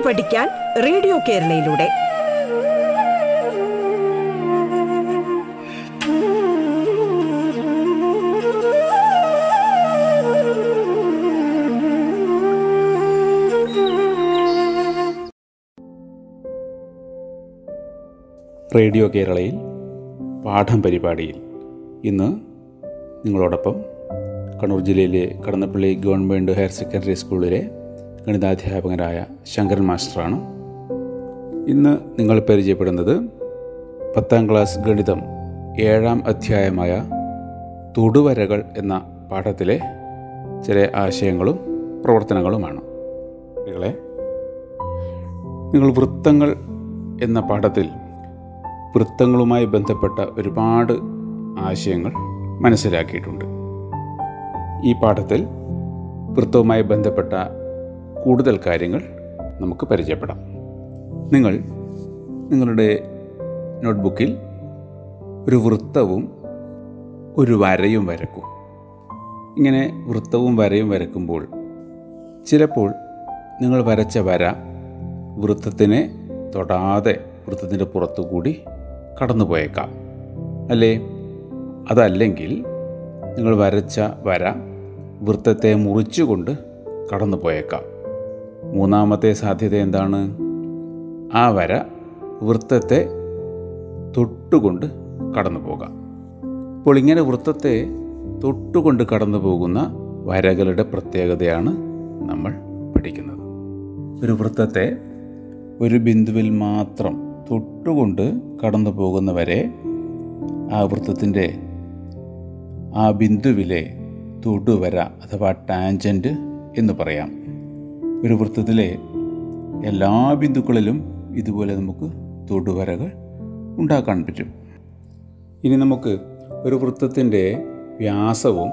കേട്ടു പഠിക്കാൻ radio കേരളയിലൂടെ. Radio കേരളയിൽ പാഠം പരിപാടിയിൽ ഇന്ന് നിങ്ങളോടൊപ്പം കണ്ണൂർ ജില്ലയിലെ കടന്നപ്പള്ളി ഗവൺമെന്റ് ഹയർ സെക്കൻഡറി സ്കൂളിലെ ഗണിതാധ്യാപകനായ ശങ്കരൻ മാസ്റ്ററാണ്. ഇന്ന് നിങ്ങൾ പരിചയപ്പെടുന്നത് പത്താം ക്ലാസ് ഗണിതം ഏഴാം അധ്യായമായ തൊടുവരകൾ എന്ന പാഠത്തിലെ ചില ആശയങ്ങളും പ്രവർത്തനങ്ങളുമാണ്. കുട്ടികളെ നിങ്ങൾ വൃത്തങ്ങൾ എന്ന പാഠത്തിൽ വൃത്തങ്ങളുമായി ബന്ധപ്പെട്ട ഒരുപാട് ആശയങ്ങൾ മനസ്സിലാക്കിയിട്ടുണ്ട്. ഈ പാഠത്തിൽ വൃത്തവുമായി ബന്ധപ്പെട്ട കൂടുതൽ കാര്യങ്ങൾ നമുക്ക് പരിചയപ്പെടാം. നിങ്ങൾ നിങ്ങളുടെ നോട്ട്ബുക്കിൽ ഒരു വൃത്തവും ഒരു വരയും വരക്കും ഇങ്ങനെ വൃത്തവും വരയും വരക്കുമ്പോൾ ചിലപ്പോൾ നിങ്ങൾ വരച്ച വര വൃത്തത്തിനെ തൊടാതെ വൃത്തത്തിന്റെ പുറത്തുകൂടി കടന്നു പോയേക്കാം അല്ലേ? അതല്ലെങ്കിൽ നിങ്ങൾ വരച്ച വര വൃത്തത്തെ മുറിച്ചുകൊണ്ട് കടന്നു പോയേക്കാം മൂന്നാമത്തെ സാധ്യത എന്താണ്? ആ വര വൃത്തത്തെ തൊട്ടുകൊണ്ട് കടന്നു പോകാം. അപ്പോൾ ഇങ്ങനെ വൃത്തത്തെ തൊട്ടുകൊണ്ട് കടന്നു പോകുന്ന വരകളുടെ പ്രത്യേകതയാണ് നമ്മൾ പഠിക്കുന്നത്. ഒരു വൃത്തത്തെ ഒരു ബിന്ദുവിൽ മാത്രം തൊട്ടുകൊണ്ട് കടന്നു പോകുന്നവരെ ആ വൃത്തത്തിന്റെ ആ ബിന്ദുവിലെ തൊടുവര അഥവാ ടാൻജന്റ് എന്ന് പറയാം. ഒരു വൃത്തത്തിലെ എല്ലാ ബിന്ദുക്കളിലും ഇതുപോലെ നമുക്ക് തൊടുവരകൾ ഉണ്ടാക്കാൻ പറ്റും. ഇനി നമുക്ക് ഒരു വൃത്തത്തിന്റെ വ്യാസവും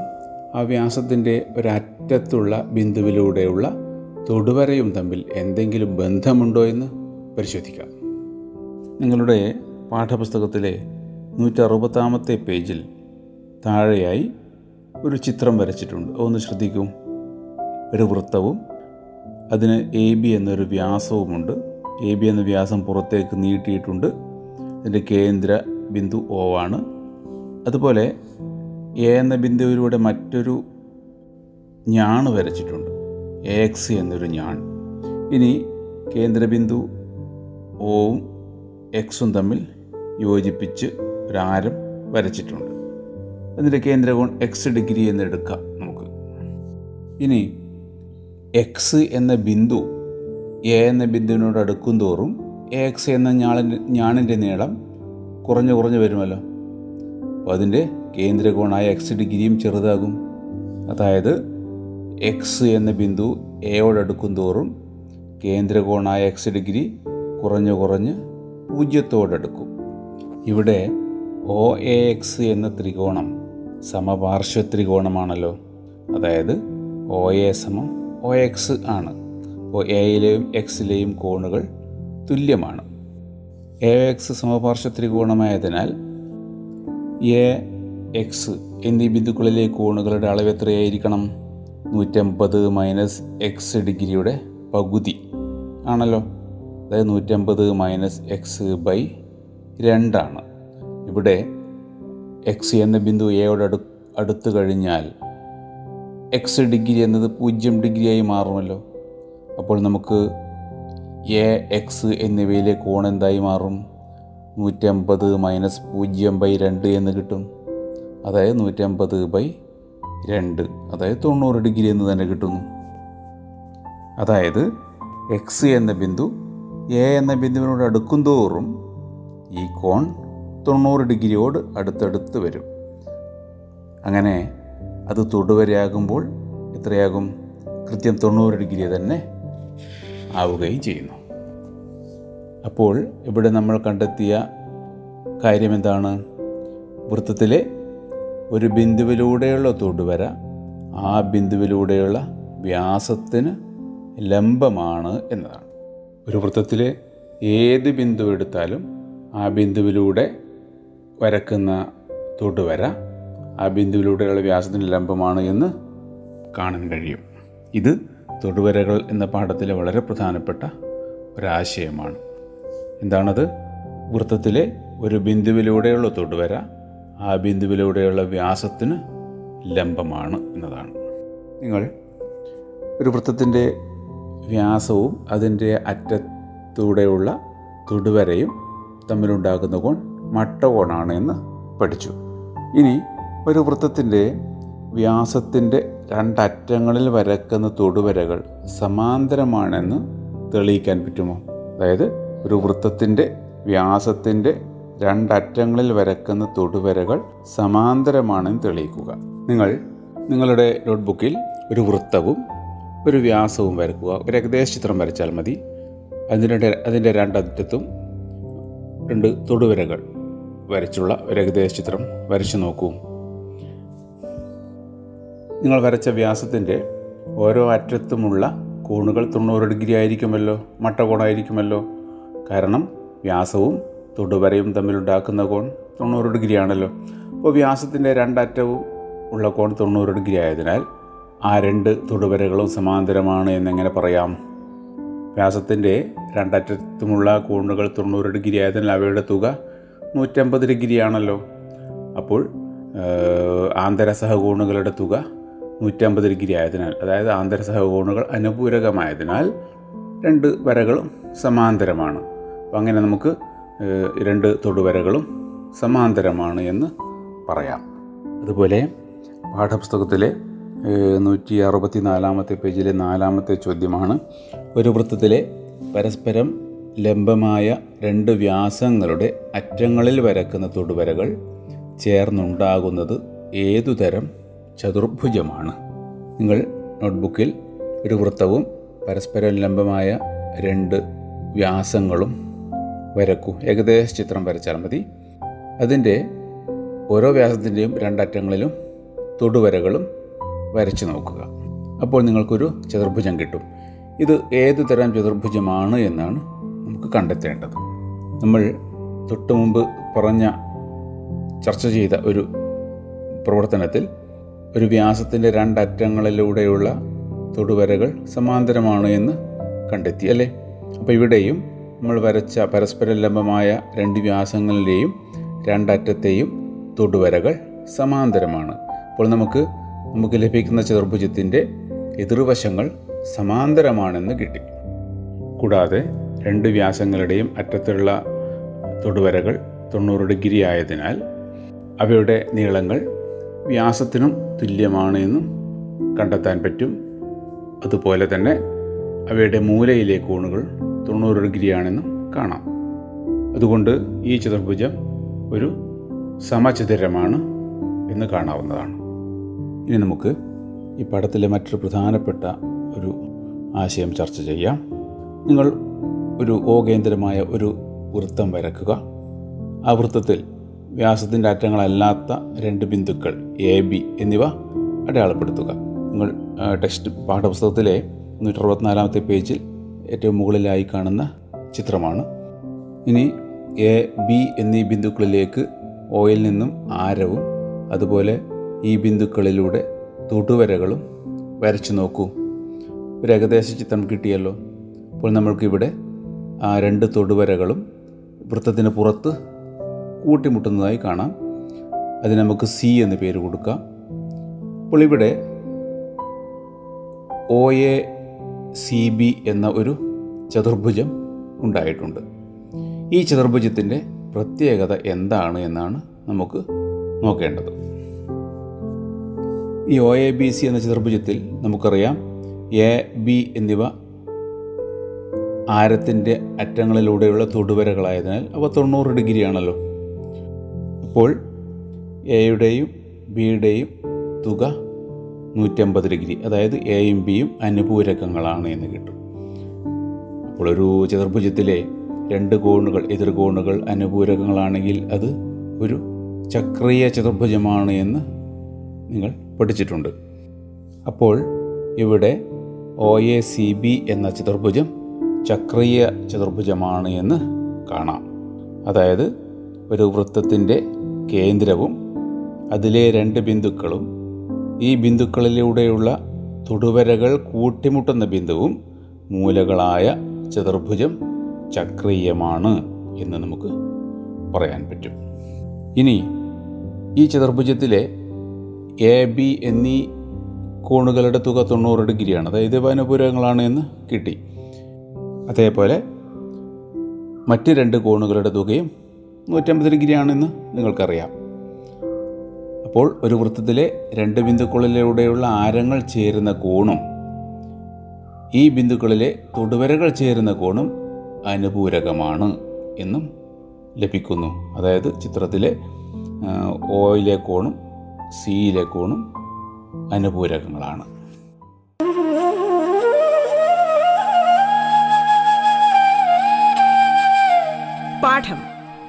ആ വ്യാസത്തിന്റെ ഒരറ്റത്തുള്ള ബിന്ദുവിലൂടെയുള്ള തൊടുവരയും തമ്മിൽ എന്തെങ്കിലും ബന്ധമുണ്ടോ എന്ന് പരിശോധിക്കാം. നിങ്ങളുടെ പാഠപുസ്തകത്തിലെ നൂറ്ററുപത്താമത്തെ പേജിൽ താഴെയായി ഒരു ചിത്രം വരച്ചിട്ടുണ്ട്. ഒന്ന് ശ്രദ്ധിക്കും. ഒരു വൃത്തവും അതിന് എ ബി എന്നൊരു വ്യാസവുമുണ്ട്. എ ബി എന്ന വ്യാസം പുറത്തേക്ക് നീട്ടിയിട്ടുണ്ട്. അതിന്റെ കേന്ദ്ര ബിന്ദു ഒ ആണ്. അതുപോലെ എ എന്ന ബിന്ദുവിലൂടെ മറ്റൊരു ഞാണ് വരച്ചിട്ടുണ്ട്. എ എക്സ് എന്നൊരു ഞാൻ ഇനി കേന്ദ്രബിന്ദു ഓവും എക്സും തമ്മിൽ യോജിപ്പിച്ച് ഒരാരം വരച്ചിട്ടുണ്ട്. അതിന്റെ കേന്ദ്രകോൺ എക്സ് ഡിഗ്രി എന്ന് എടുക്കാം നമുക്ക്. ഇനി എക്സ് എന്ന ബിന്ദു എ എന്ന ബിന്ദുവിനോട് അടുക്കും തോറും എ എക്സ് എന്ന ഞാളിന്റെ ഞാണിന്റെ നീളം കുറഞ്ഞു കുറഞ്ഞു വരുമല്ലോ. അപ്പോൾ അതിന്റെ കേന്ദ്രകോണായ എക്സ് ഡിഗ്രിയും ചെറുതാകും. അതായത് എക്സ് എന്ന ബിന്ദു എയോടടുക്കും തോറും കേന്ദ്രകോണായ എക്സ് ഡിഗ്രി കുറഞ്ഞു കുറഞ്ഞ് പൂജ്യത്തോടടുക്കും ഇവിടെ ഒ എ എക്സ് എന്ന ത്രികോണം സമപാർശ്വ ത്രികോണമാണല്ലോ അതായത് ഒ എ സമം ഒ എക്സ് ആണ്. അപ്പോൾ എയിലെയും എക്സിലെയും കോണുകൾ തുല്യമാണ്. എ എക്സ് സമപാർശ്വ ത്രികോണമായതിനാൽ എ എക്സ് എന്നീ ബിന്ദുക്കളിലെ കോണുകളുടെ അളവ് എത്രയായിരിക്കണം? നൂറ്റമ്പത് മൈനസ് എക്സ് ഡിഗ്രിയുടെ പകുതി. ആണല്ലോ. അതായത് നൂറ്റമ്പത് മൈനസ് എക്സ് ബൈ രണ്ടാണ്. ഇവിടെ എക്സ് എന്ന ബിന്ദു എയോട് അടു അടുത്തു കഴിഞ്ഞാൽ എക്സ് ഡിഗ്രി എന്നത് പൂജ്യം ഡിഗ്രിയായി മാറുമല്ലോ. അപ്പോൾ നമുക്ക് എ എക്സ് എന്നിവയിലെ കോൺ എന്തായി മാറും? നൂറ്റമ്പത് മൈനസ് പൂജ്യം ബൈ രണ്ട് എന്ന് കിട്ടും. അതായത് നൂറ്റമ്പത് ബൈ രണ്ട്. അതായത് തൊണ്ണൂറ് ഡിഗ്രി എന്ന് തന്നെ കിട്ടുന്നു. അതായത് എക്സ് എന്ന ബിന്ദു എ എന്ന ബിന്ദുവിനോട് അടുക്കും തോറും ഈ കോൺ തൊണ്ണൂറ് ഡിഗ്രിയോട് അടുത്തടുത്ത് വരും. അങ്ങനെ അത് തൊടുവരയാകുമ്പോൾ എത്രയാകും? കൃത്യം തൊണ്ണൂറ് ഡിഗ്രി തന്നെ ആവുകയും ചെയ്യുന്നു. അപ്പോൾ ഇവിടെ നമ്മൾ കണ്ടെത്തിയ കാര്യം എന്താണ്? വൃത്തത്തിലെ ഒരു ബിന്ദുവിലൂടെയുള്ള തൊടുവര ആ ബിന്ദുവിലൂടെയുള്ള വ്യാസത്തിന് ലംബമാണ് എന്നതാണ്. ഒരു വൃത്തത്തിലെ ഏത് ബിന്ദു എടുത്താലും ആ ബിന്ദുവിലൂടെ വരക്കുന്ന തൊടുവര ആ ബിന്ദുവിലൂടെയുള്ള വ്യാസത്തിന് ലംബമാണ് എന്ന് കാണാൻ കഴിയും. ഇത് തൊടുവരകൾ എന്ന പാഠത്തിലെ വളരെ പ്രധാനപ്പെട്ട ഒരാശയമാണ് എന്താണത്? വൃത്തത്തിലെ ഒരു ബിന്ദുവിലൂടെയുള്ള തൊടുവര ആ ബിന്ദുവിലൂടെയുള്ള വ്യാസത്തിന് ലംബമാണ് എന്നതാണ്. നിങ്ങൾ ഒരു വൃത്തത്തിന്റെ വ്യാസവും അതിന്റെ അറ്റത്തൂടെയുള്ള തൊടുവരയും തമ്മിലുണ്ടാകുന്ന കോൺ മട്ടകോണാണ് എന്ന് പഠിച്ചു. ഇനി ഒരു വൃത്തത്തിന്റെ വ്യാസത്തിന്റെ രണ്ടറ്റങ്ങളിൽ വരക്കുന്ന തൊടുവരകൾ സമാന്തരമാണെന്ന് തെളിയിക്കാൻ പറ്റുമോ? അതായത് ഒരു വൃത്തത്തിന്റെ വ്യാസത്തിന്റെ രണ്ടറ്റങ്ങളിൽ വരക്കുന്ന തൊടുവരകൾ സമാന്തരമാണെന്ന് തെളിയിക്കുക. നിങ്ങൾ നിങ്ങളുടെ നോട്ട്ബുക്കിൽ ഒരു വൃത്തവും ഒരു വ്യാസവും വരക്കുക. ഒരു ഏകദേശ ചിത്രം വരച്ചാൽ മതി. അതിന്റെ അതിന്റെ രണ്ടറ്റത്തും രണ്ട് തൊടുവരകൾ വരച്ചുള്ള ഒരു ഏകദേശ ചിത്രം വരച്ചു നോക്കൂ. നിങ്ങൾ വരച്ച വ്യാസത്തിന്റെ ഓരോ അറ്റത്തുമുള്ള കോണുകൾ തൊണ്ണൂറ് ഡിഗ്രി ആയിരിക്കുമല്ലോ മട്ടകോണായിരിക്കുമല്ലോ കാരണം വ്യാസവും തൊടുവരയും തമ്മിലുണ്ടാക്കുന്ന കോൺ തൊണ്ണൂറ് ഡിഗ്രി ആണല്ലോ. അപ്പോൾ വ്യാസത്തിന്റെ രണ്ടറ്റവും ഉള്ള കോൺ തൊണ്ണൂറ് ഡിഗ്രി ആയതിനാൽ ആ രണ്ട് തൊടുവരകളും സമാന്തരമാണ് എന്നെങ്ങനെ പറയാം? വ്യാസത്തിന്റെ രണ്ടറ്റത്തുമുള്ള കോണുകൾ തൊണ്ണൂറ് ഡിഗ്രി ആയതിനാൽ അവയുടെ തുക നൂറ്റമ്പത് ഡിഗ്രിയാണല്ലോ. അപ്പോൾ ആന്തരസഹകോണുകളുടെ തുക നൂറ്റമ്പത് ഡിഗ്രി ആയതിനാൽ അതായത് ആന്തരസഹകോണുകൾ അനുപൂരകമായതിനാൽ രണ്ട് വരകളും സമാന്തരമാണ്. അപ്പം അങ്ങനെ നമുക്ക് രണ്ട് തൊടുവരകളും സമാന്തരമാണ് എന്ന് പറയാം. അതുപോലെ പാഠപുസ്തകത്തിലെ നൂറ്റി അറുപത്തി നാലാമത്തെ പേജിലെ നാലാമത്തെ ചോദ്യമാണ് ഒരു വൃത്തത്തിലെ പരസ്പരം ലംബമായ രണ്ട് വ്യാസങ്ങളുടെ അറ്റങ്ങളിൽ വരക്കുന്ന തൊടുവരകൾ ചേർന്നുണ്ടാകുന്നത് ഏതുതരം ചതുർഭുജമാണ്. നിങ്ങൾ നോട്ട്ബുക്കിൽ ഒരു വൃത്തവും പരസ്പരം ലംബമായ രണ്ട് വ്യാസങ്ങളും വരക്കൂ. ഏകദേശ ചിത്രം വരച്ചാൽ മതി. അതിന്റെ ഓരോ വ്യാസത്തിന്റെയും രണ്ടറ്റങ്ങളിലും തൊടുവരകളും വരച്ചു നോക്കുക. അപ്പോൾ നിങ്ങൾക്കൊരു ചതുർഭുജം കിട്ടും. ഇത് ഏത് തരം ചതുർഭുജമാണ് എന്നാണ് നമുക്ക് കണ്ടെത്തേണ്ടത്. നമ്മൾ തൊട്ടു മുമ്പ് പറഞ്ഞ ചർച്ച ചെയ്ത ഒരു പ്രവർത്തനത്തിൽ ഒരു വ്യാസത്തിന്റെ രണ്ടറ്റങ്ങളിലൂടെയുള്ള തൊടുവരകൾ സമാന്തരമാണ് എന്ന് കണ്ടെത്തി അല്ലേ? അപ്പോൾ ഇവിടെയും നമ്മൾ വരച്ച പരസ്പര ലംബമായ രണ്ട് വ്യാസങ്ങളിലെയും രണ്ടറ്റത്തെയും തൊടുവരകൾ സമാന്തരമാണ്. അപ്പോൾ നമുക്ക് നമുക്ക് ലഭിക്കുന്ന ചതുർഭുജത്തിന്റെ എതിർവശങ്ങൾ സമാന്തരമാണെന്ന് കിട്ടി. കൂടാതെ രണ്ട് വ്യാസങ്ങളുടെയും അറ്റത്തുള്ള തൊടുവരകൾ തൊണ്ണൂറ് ഡിഗ്രി ആയതിനാൽ അവയുടെ നീളങ്ങൾ വ്യാസത്തിനും തുല്യമാണ് എന്നും കണ്ടെത്താൻ പറ്റും. അതുപോലെ തന്നെ അവയുടെ മൂലയിലെ കോണുകൾ തൊണ്ണൂറ് ഡിഗ്രിയാണെന്നും കാണാം. അതുകൊണ്ട് ഈ ചതുർഭുജം ഒരു സമചതുരമാണ് എന്ന് കാണാവുന്നതാണ്. ഇനി നമുക്ക് ഈ പടത്തിലെ മറ്റൊരു പ്രധാനപ്പെട്ട ഒരു ആശയം ചർച്ച ചെയ്യാം. നിങ്ങൾ ഒരു ഓകേന്ദ്രമായ ഒരു വൃത്തം വരക്കുക. ആ വൃത്തത്തിൽ വ്യാസത്തിന്റെ അറ്റങ്ങളല്ലാത്ത രണ്ട് ബിന്ദുക്കൾ എ ബി എന്നിവ അടയാളപ്പെടുത്തുക. നിങ്ങൾ ടെക്സ്റ്റ് പാഠപുസ്തകത്തിലെ നൂറ്റി അറുപത്തിനാലാമത്തെ പേജിൽ ഏറ്റവും മുകളിലായി കാണുന്ന ചിത്രമാണ്. ഇനി എ ബി എന്നീ ബിന്ദുക്കളിലേക്ക് ഓയിൽ നിന്നും ആരവും അതുപോലെ ഈ ബിന്ദുക്കളിലൂടെ തൊടുവരകളും വരച്ചു നോക്കൂ. ഒരു ഏകദേശ ചിത്രം കിട്ടിയല്ലോ. അപ്പോൾ നമ്മൾക്കിവിടെ ആ രണ്ട് തൊടുവരകളും വൃത്തത്തിന് പുറത്ത് കൂട്ടിമുട്ടുന്നതായി കാണാം. അതിന് നമുക്ക് സി എന്ന് പേര് കൊടുക്കാം. അപ്പോൾ ഇവിടെ ഒ എ സി ബി എന്ന ഒരു ചതുർഭുജം ഉണ്ടായിട്ടുണ്ട്. ഈ ചതുർഭുജത്തിന്റെ പ്രത്യേകത എന്താണ് എന്നാണ് നമുക്ക് നോക്കേണ്ടത്. ഈ ഒ എ ബി സി എന്ന ചതുർഭുജത്തിൽ നമുക്കറിയാം എ ബി എന്നിവ ആരത്തിന്റെ അറ്റങ്ങളിലൂടെയുള്ള തൊടുവരകളായതിനാൽ അവ തൊണ്ണൂറ് ഡിഗ്രിയാണല്ലോ. അപ്പോൾ എയുടെയും ബിയുടെയും തുക നൂറ്റമ്പത് ഡിഗ്രി. അതായത് എയും ബിയും അനുപൂരകങ്ങളാണ് എന്ന് കിട്ടും. അപ്പോൾ ഒരു ചതുർഭുജത്തിലെ രണ്ട് കോണുകൾ എതിർകോണുകൾ അനുപൂരകങ്ങളാണെങ്കിൽ അത് ഒരു ചക്രീയ ചതുർഭുജമാണ് എന്ന് നിങ്ങൾ പഠിച്ചിട്ടുണ്ട്. അപ്പോൾ ഇവിടെ ഒ എ സി ബി എന്ന ചതുർഭുജം ചക്രീയ ചതുർഭുജമാണ് എന്ന് കാണാം. അതായത് ഒരു വൃത്തത്തിന്റെ കേന്ദ്രവും അതിലെ രണ്ട് ബിന്ദുക്കളും ഈ ബിന്ദുക്കളിലൂടെയുള്ള തൊടുവരകൾ കൂട്ടിമുട്ടുന്ന ബിന്ദുവും മൂലകളായ ചതുർഭുജം ചക്രീയമാണ് എന്ന് നമുക്ക് പറയാൻ പറ്റും. ഇനി ഈ ചതുർഭുജത്തിലെ എ ബി എന്നീ കോണുകളുടെ തുക തൊണ്ണൂറ് ഡിഗ്രിയാണ്. അതായത് വനപുരങ്ങളാണ് എന്ന് കിട്ടി. അതേപോലെ മറ്റ് രണ്ട് കോണുകളുടെ തുകയും നൂറ്റമ്പത് ഡിഗ്രിയാണെന്ന് നിങ്ങൾക്കറിയാം. അപ്പോൾ ഒരു വൃത്തത്തിലെ രണ്ട് ബിന്ദുക്കളിലൂടെയുള്ള ആരങ്ങൾ ചേരുന്ന കോണും ഈ ബിന്ദുക്കളിലെ തൊടുവരകൾ ചേരുന്ന കോണും അനുപൂരകമാണ് എന്നും ലഭിക്കുന്നു. അതായത് ചിത്രത്തിലെ ഓയിലെ കോണും സിയിലെ കോണും അനുപൂരകങ്ങളാണ്. പാഠം.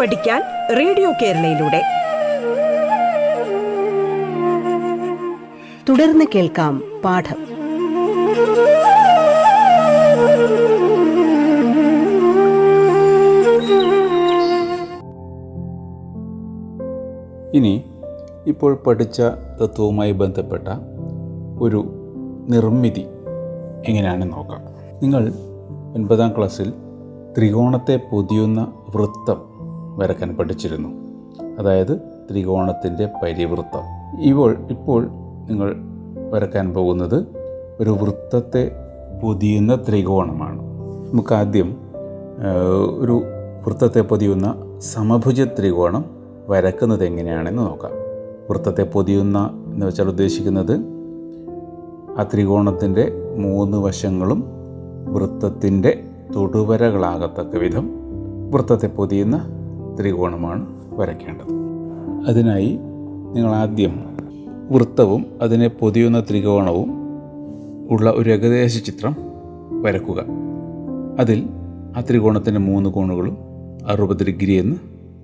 പഠിക്കാൻ റേഡിയോ കേരളയിലൂടെ. തുടർന്ന് കേൾക്കാം പാഠം. ഇനി ഇപ്പോൾ പഠിച്ച തത്വവുമായി ബന്ധപ്പെട്ട ഒരു നിർമ്മിതി എങ്ങനെയാണ് നോക്കാം. നിങ്ങൾ ഒൻപതാം ക്ലാസ്സിൽ ത്രികോണത്തെ പൊതിയുന്ന വൃത്തം വരക്കാൻ പഠിച്ചിരുന്നു. അതായത് ത്രികോണത്തിന്റെ പരിവൃത്തം ഇപ്പോൾ ഇപ്പോൾ നിങ്ങൾ വരക്കാൻ പോകുന്നത് ഒരു വൃത്തത്തെ പൊതിയുന്ന ത്രികോണമാണ്. നമുക്ക് ആദ്യം ഒരു വൃത്തത്തെ പൊതിയുന്ന സമഭുജ ത്രികോണം വരക്കുന്നത് എങ്ങനെയാണെന്ന് നോക്കാം. വൃത്തത്തെ പൊതിയുന്ന എന്ന് വെച്ചാൽ ഉദ്ദേശിക്കുന്നത് ആ ത്രികോണത്തിന്റെ മൂന്ന് വശങ്ങളും വൃത്തത്തിന്റെ തൊടുവരകളാകത്തക്ക വിധം വൃത്തത്തെ പൊതിയുന്ന ത്രികോണമാണ് വരയ്ക്കേണ്ടത്. അതിനായി നിങ്ങൾ ആദ്യം വൃത്തവും അതിനെ പൊതിയുന്ന ത്രികോണവും ഉള്ള ഒരു ഏകദേശ ചിത്രം വരക്കുക അതിൽ ആ ത്രികോണത്തിന്റെ മൂന്ന് കോണുകളും അറുപത് ഡിഗ്രി എന്ന്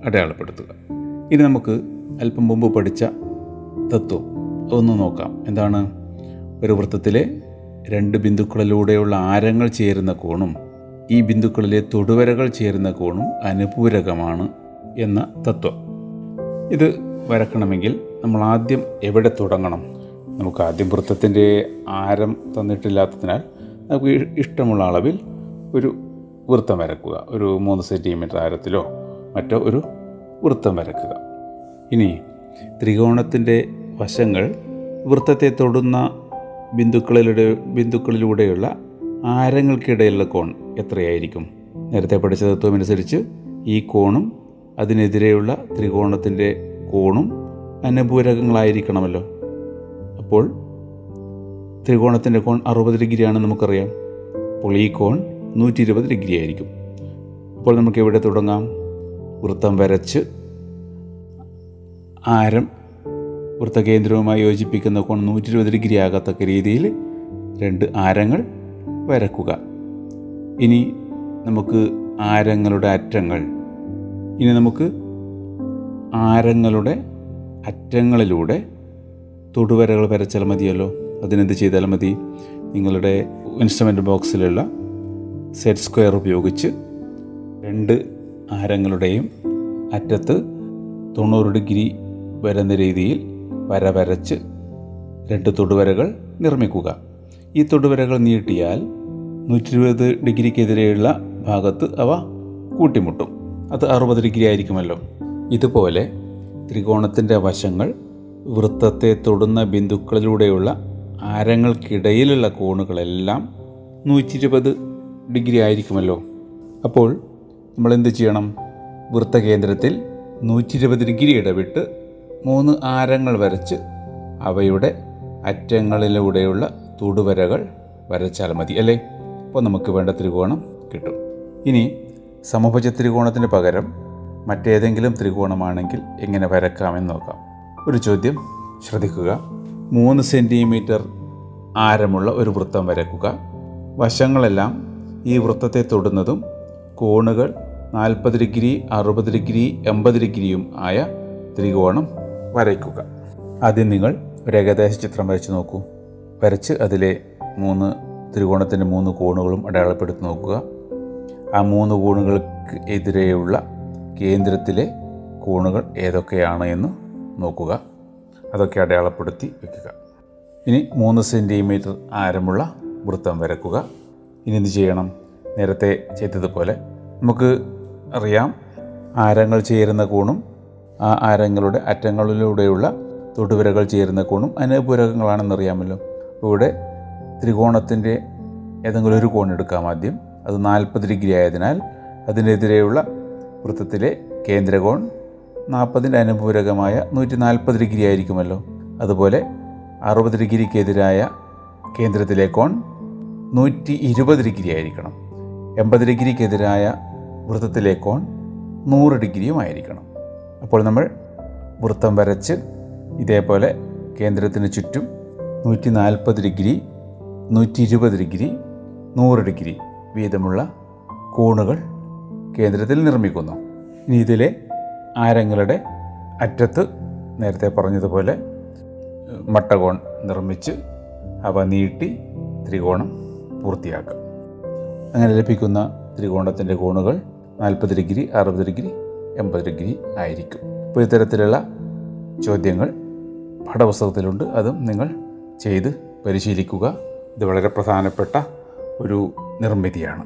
അടയാളപ്പെടുത്തുക. ഇനി നമുക്ക് അല്പം മുമ്പ് പഠിച്ച തത്വം ഒന്ന് നോക്കാം. എന്താണ്? ഒരു വൃത്തത്തിലെ രണ്ട് ബിന്ദുക്കളിലൂടെയുള്ള ആരങ്ങൾ ചേരുന്ന കോണും ഈ ബിന്ദുക്കളിലെ തൊടുവരകൾ ചേരുന്ന കോണും അനുപൂരകമാണ് എന്ന തത്വം. ഇത് വരക്കണമെങ്കിൽ നമ്മൾ ആദ്യം എവിടെ തുടങ്ങണം? നമുക്ക് ആദ്യം വൃത്തത്തിന്റെ ആരം തന്നിട്ടില്ലാത്തതിനാൽ നമുക്ക് ഇഷ്ടമുള്ള അളവിൽ ഒരു വൃത്തം വരക്കുക. ഒരു മൂന്ന് സെന്റിമീറ്റർ ആരത്തിലോ മറ്റോ ഒരു വൃത്തം വരക്കുക. ഇനി ത്രികോണത്തിന്റെ വശങ്ങൾ വൃത്തത്തെ തൊടുന്ന ബിന്ദുക്കളിലൂടെ ബിന്ദുക്കളിലൂടെയുള്ള ആരങ്ങൾക്കിടയിലുള്ള കോൺ എത്രയായിരിക്കും? നേരത്തെ പഠിച്ച തത്വമനുസരിച്ച് ഈ കോണും അതിനെതിരെയുള്ള ത്രികോണത്തിന്റെ കോണും അനുപൂരകങ്ങളായിരിക്കണമല്ലോ. അപ്പോൾ ത്രികോണത്തിന്റെ കോൺ അറുപത് ഡിഗ്രിയാണ് നമുക്കറിയാം. അപ്പോൾ ഈ കോൺ നൂറ്റി ഇരുപത് ഡിഗ്രി ആയിരിക്കും അപ്പോൾ നമുക്ക് എവിടെ തുടങ്ങാം? വൃത്തം വരച്ച് ആരം വൃത്തകേന്ദ്രവുമായി യോജിപ്പിക്കുന്ന കോൺ നൂറ്റി ഇരുപത് ഡിഗ്രി ആകത്തക്ക രീതിയിൽ രണ്ട് ആരങ്ങൾ വരക്കുക. ഇനി നമുക്ക് ആരങ്ങളുടെ അറ്റങ്ങൾ? ഇനി നമുക്ക് ആരങ്ങളുടെ അറ്റങ്ങളിലൂടെ തൊടുവരകൾ വരച്ചാൽ മതിയല്ലോ. അതിനെന്ത് ചെയ്താൽ മതി? നിങ്ങളുടെ ഇൻസ്ട്രുമെന്റ് ബോക്സിലുള്ള സെറ്റ് സ്ക്വയർ ഉപയോഗിച്ച് രണ്ട് ആരങ്ങളുടെയും അറ്റത്ത് തൊണ്ണൂറ് ഡിഗ്രി വരുന്ന രീതിയിൽ വര വരച്ച് രണ്ട് തൊടുവരകൾ നിർമ്മിക്കുക. ഈ തൊടുവരകൾ നീട്ടിയാൽ നൂറ്റി ഇരുപത് ഡിഗ്രിക്കെതിരെയുള്ള ഭാഗത്ത് അവ കൂട്ടിമുട്ടും. അത് അറുപത് ഡിഗ്രി ആയിരിക്കുമല്ലോ ഇതുപോലെ ത്രികോണത്തിന്റെ വശങ്ങൾ വൃത്തത്തെ തൊടുന്ന ബിന്ദുക്കളിലൂടെയുള്ള ആരങ്ങൾക്കിടയിലുള്ള കോണുകളെല്ലാം നൂറ്റി ഇരുപത് ഡിഗ്രി ആയിരിക്കുമല്ലോ അപ്പോൾ നമ്മൾ എന്ത് ചെയ്യണം? വൃത്തകേന്ദ്രത്തിൽ നൂറ്റി ഇരുപത് ഡിഗ്രി ഇടവിട്ട് മൂന്ന് ആരങ്ങൾ വരച്ച് അവയുടെ അറ്റങ്ങളിലൂടെയുള്ള തൊടുവരകൾ വരച്ചാൽ മതി അല്ലേ? അപ്പോൾ നമുക്ക് വേണ്ട ത്രികോണം കിട്ടും. ഇനി സമഭുജ ത്രികോണത്തിന് പകരം മറ്റേതെങ്കിലും ത്രികോണമാണെങ്കിൽ എങ്ങനെ വരക്കാമെന്ന് നോക്കാം. ഒരു ചോദ്യം. ശ്രദ്ധിക്കുക. മൂന്ന് സെന്റിമീറ്റർ ആരമുള്ള ഒരു വൃത്തം വരക്കുക. വശങ്ങളെല്ലാം ഈ വൃത്തത്തെ തൊടുന്നതും കോണുകൾ നാൽപ്പത് ഡിഗ്രി അറുപത് ഡിഗ്രി എൺപത് ഡിഗ്രിയും ആയ ത്രികോണം വരയ്ക്കുക. ആദ്യം നിങ്ങൾ ഒരു ഏകദേശ ചിത്രം വരച്ച് നോക്കൂ. വരച്ച് അതിലെ മൂന്ന് ത്രികോണത്തിന്റെ മൂന്ന് കോണുകളും അടയാളപ്പെടുത്തി നോക്കുക. ആ മൂന്ന് കോണുകൾക്ക് എതിരെയുള്ള കേന്ദ്രത്തിലെ കോണുകൾ ഏതൊക്കെയാണ് എന്ന് നോക്കുക. അതൊക്കെ അടയാളപ്പെടുത്തി വയ്ക്കുക ഇനി മൂന്ന് സെന്റിമീറ്റർ ആരമുള്ള വൃത്തം വരക്കുക. ഇനി എന്ത് ചെയ്യണം? നേരത്തെ ചെയ്തതുപോലെ നമുക്ക് അറിയാം ആരങ്ങൾ ചേരുന്ന കോണും ആ ആരങ്ങളുടെ അറ്റങ്ങളിലൂടെയുള്ള തൊടുവരകൾ ചേരുന്ന കോണും അനുപൂരകങ്ങളാണെന്നറിയാമല്ലോ ഇവിടെ ത്രികോണത്തിന്റെ ഏതെങ്കിലും ഒരു കോൺ എടുക്കാം ആദ്യം. അത് നാൽപ്പത് ഡിഗ്രി ആയതിനാൽ അതിനെതിരെയുള്ള വൃത്തത്തിലെ കേന്ദ്രകോൺ നാൽപ്പതിന്റെ അനുപൂരകമായ നൂറ്റി നാൽപ്പത് ഡിഗ്രി ആയിരിക്കുമല്ലോ. അതുപോലെ അറുപത് ഡിഗ്രിക്കെതിരായ കേന്ദ്രത്തിലെ കോൺ നൂറ്റി ഇരുപത് ഡിഗ്രി ആയിരിക്കണം. എൺപത് ഡിഗ്രിക്കെതിരായ വൃത്തത്തിലെ കോൺ നൂറ് ഡിഗ്രിയും ആയിരിക്കണം. അപ്പോൾ നമ്മൾ വൃത്തം വരച്ച് ഇതേപോലെ കേന്ദ്രത്തിന് ചുറ്റും നൂറ്റി നാൽപ്പത് ഡിഗ്രി നൂറ്റി ഇരുപത് ഡിഗ്രി നൂറ് ഡിഗ്രി വീതമുള്ള കോണുകൾ കേന്ദ്രത്തിൽ നിർമ്മിക്കുന്നു. ഇനി ഇതിലെ ആരങ്ങളുടെ അറ്റത്ത് നേരത്തെ പറഞ്ഞതുപോലെ മട്ടകോൺ നിർമ്മിച്ച് അവ നീട്ടി ത്രികോണം പൂർത്തിയാക്കാം. അങ്ങനെ ലഭിക്കുന്ന ത്രികോണത്തിന്റെ കോണുകൾ നാൽപ്പത് ഡിഗ്രി അറുപത് ഡിഗ്രി എൺപത് ഡിഗ്രി ആയിരിക്കും. അപ്പോൾ ഇത്തരത്തിലുള്ള ചോദ്യങ്ങൾ പാഠപുസ്തകത്തിലുണ്ട്. അതും നിങ്ങൾ ചെയ്ത് പരിശീലിക്കുക. ഇത് വളരെ പ്രധാനപ്പെട്ട ഒരു നിർമ്മിതിയാണ്.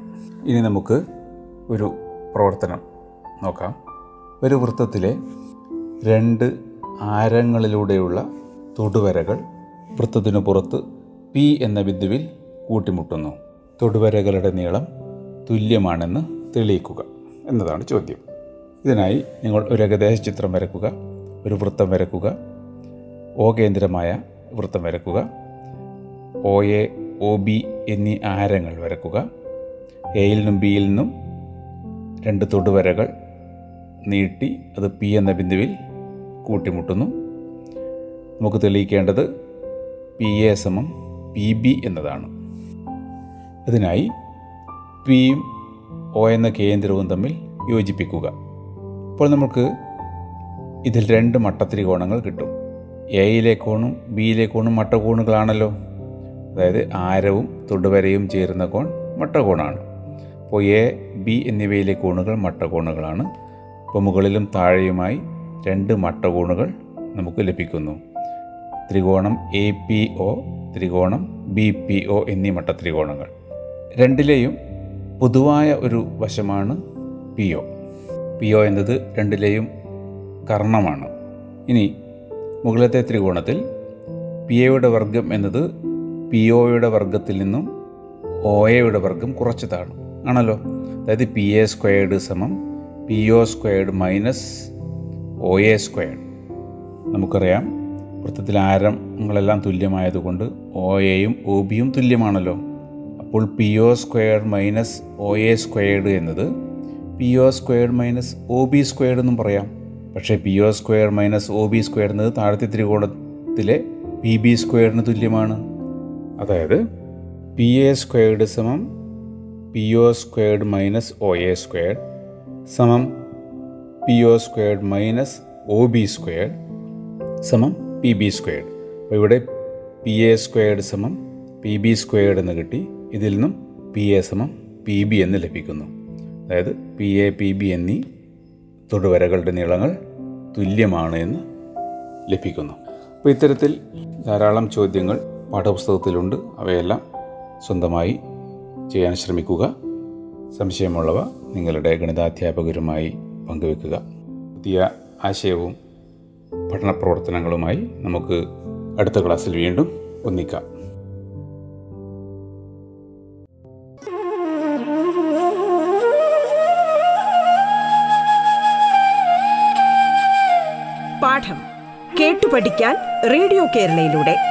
ഇനി നമുക്ക് ഒരു പ്രവർത്തനം നോക്കാം. ഒരു വൃത്തത്തിലെ രണ്ട് ആരങ്ങളിലൂടെയുള്ള തൊടുവരകൾ വൃത്തത്തിനു പുറത്ത് പി എന്ന ബിന്ദുവിൽ കൂട്ടിമുട്ടുന്നു. തൊടുവരകളുടെ നീളം തുല്യമാണെന്ന് തെളിയിക്കുക എന്നതാണ് ചോദ്യം. ഇതിനായി നിങ്ങൾ ഒരു ഏകദേശ ചിത്രം വരക്കുക ഒരു വൃത്തം വരക്കുക ഓകേന്ദ്രമായ കേന്ദ്രമായ വൃത്തം വരക്കുക ഒ എ ഒ ബി എന്നീ ആരങ്ങൾ വരക്കുക. എയിൽ നിന്നും ബിയിൽ നിന്നും രണ്ട് തൊടുവരകൾ നീട്ടി അത് പി എന്ന ബിന്ദുവിൽ കൂട്ടിമുട്ടുന്നു. നമുക്ക് തെളിയിക്കേണ്ടത് പി എ സമം പി ബി എന്നതാണ്. അതിനായി പിയും ഒ എന്ന കേന്ദ്രവും തമ്മിൽ യോജിപ്പിക്കുക. അപ്പോൾ നമുക്ക് ഇതിൽ രണ്ട് മട്ടത്രികോണങ്ങൾ കിട്ടും. എയിലെ കോണും ബിയിലെ കോണും മട്ടകോണുകളാണല്ലോ. അതായത് ആരവും തൊടുവരയും ചേരുന്ന കോൺ മട്ടകോണാണ്. അപ്പോൾ എ ബി എന്നിവയിലെ കോണുകൾ മട്ടകോണുകളാണ്. അപ്പോൾ മുകളിലും താഴെയുമായി രണ്ട് മട്ടകോണുകൾ നമുക്ക് ലഭിക്കുന്നു. ത്രികോണം എ പി ഒ ത്രികോണം ബി പി ഒ എന്നീ മട്ടത്രികോണങ്ങൾ. രണ്ടിലെയും പൊതുവായ ഒരു വശമാണ് പി ഒ പി ഒ എന്നത് രണ്ടിലെയും കർണമാണ്. ഇനി മുകളിലത്തെ ത്രികോണത്തിൽ പി എയുടെ വർഗം എന്നത് പി ഒയുടെ വർഗത്തിൽ നിന്നും ഒ എയുടെ വർഗം കുറച്ചതാണ് ആണല്ലോ? അതായത് പി എ സ്ക്വയർഡ് സമം P O squared minus O A squared. നമുക്കറിയാം വൃത്തത്തിൽ ആരങ്ങളെല്ലാം തുല്യമായതുകൊണ്ട് ഒ എയും ഒ ബിയും തുല്യമാണല്ലോ. അപ്പോൾ P O squared minus O A squared എന്നത് P O squared minus O B squared എന്നും പറയാം. പക്ഷേ P O square minus O B square എന്നത് താഴത്തെ ത്രികോണത്തിലെ പി ബി സ്ക്വയറിന് തുല്യമാണ്. അതായത് പി എ സ്ക്വയർഡ് സമം P O squared minus O A squared സമം P O squared minus O B squared സമം പി ബി സ്ക്വയർഡ് അപ്പോൾ ഇവിടെ പി എ സ്ക്വയർഡ് സമം പി ബി സ്ക്വയർഡ് എന്ന് കിട്ടി. ഇതിൽ നിന്നും പി എ സമം പി ബി എന്ന് ലഭിക്കുന്നു. അതായത് പി എ പി ബി എന്നീ തൊടുവരകളുടെ നീളങ്ങൾ തുല്യമാണ് എന്ന് ലഭിക്കുന്നു. അപ്പോൾ ഇത്തരത്തിൽ ധാരാളം ചോദ്യങ്ങൾ പാഠപുസ്തകത്തിലുണ്ട്. അവയെല്ലാം സ്വന്തമായി ചെയ്യാൻ ശ്രമിക്കുക. സംശയമുള്ളവ നിങ്ങളുടെ ഗണിതാധ്യാപകരുമായി പങ്കുവെക്കുക. പുതിയ ആശയവും പഠന പ്രവർത്തനങ്ങളുമായി നമുക്ക് അടുത്ത ക്ലാസ്സിൽ വീണ്ടും ഒന്നിക്കാം. പാഠം കേട്ടു പഠിക്കാൻ റേഡിയോ കേരളയിലൂടെ.